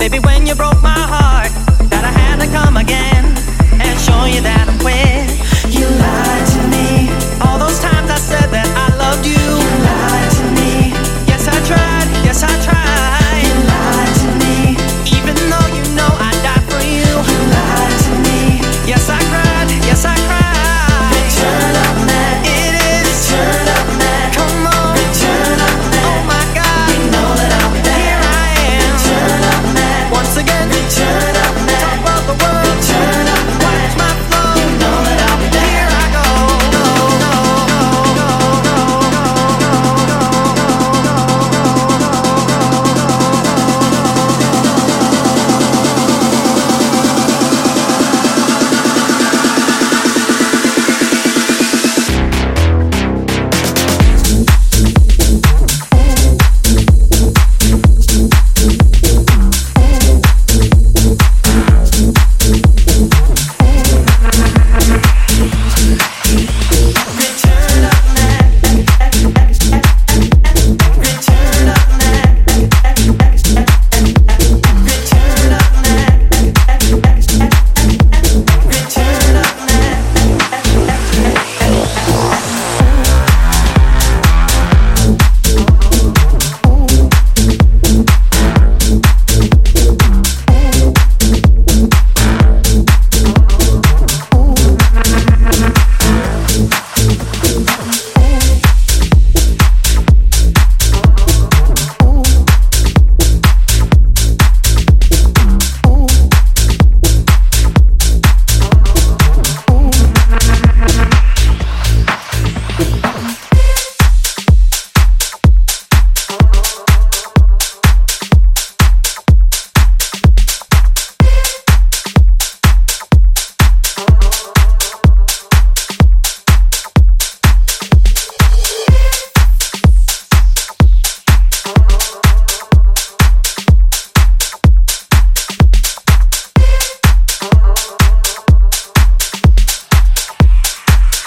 Baby, when you broke my heart, that I had to come again and show you that I'm with.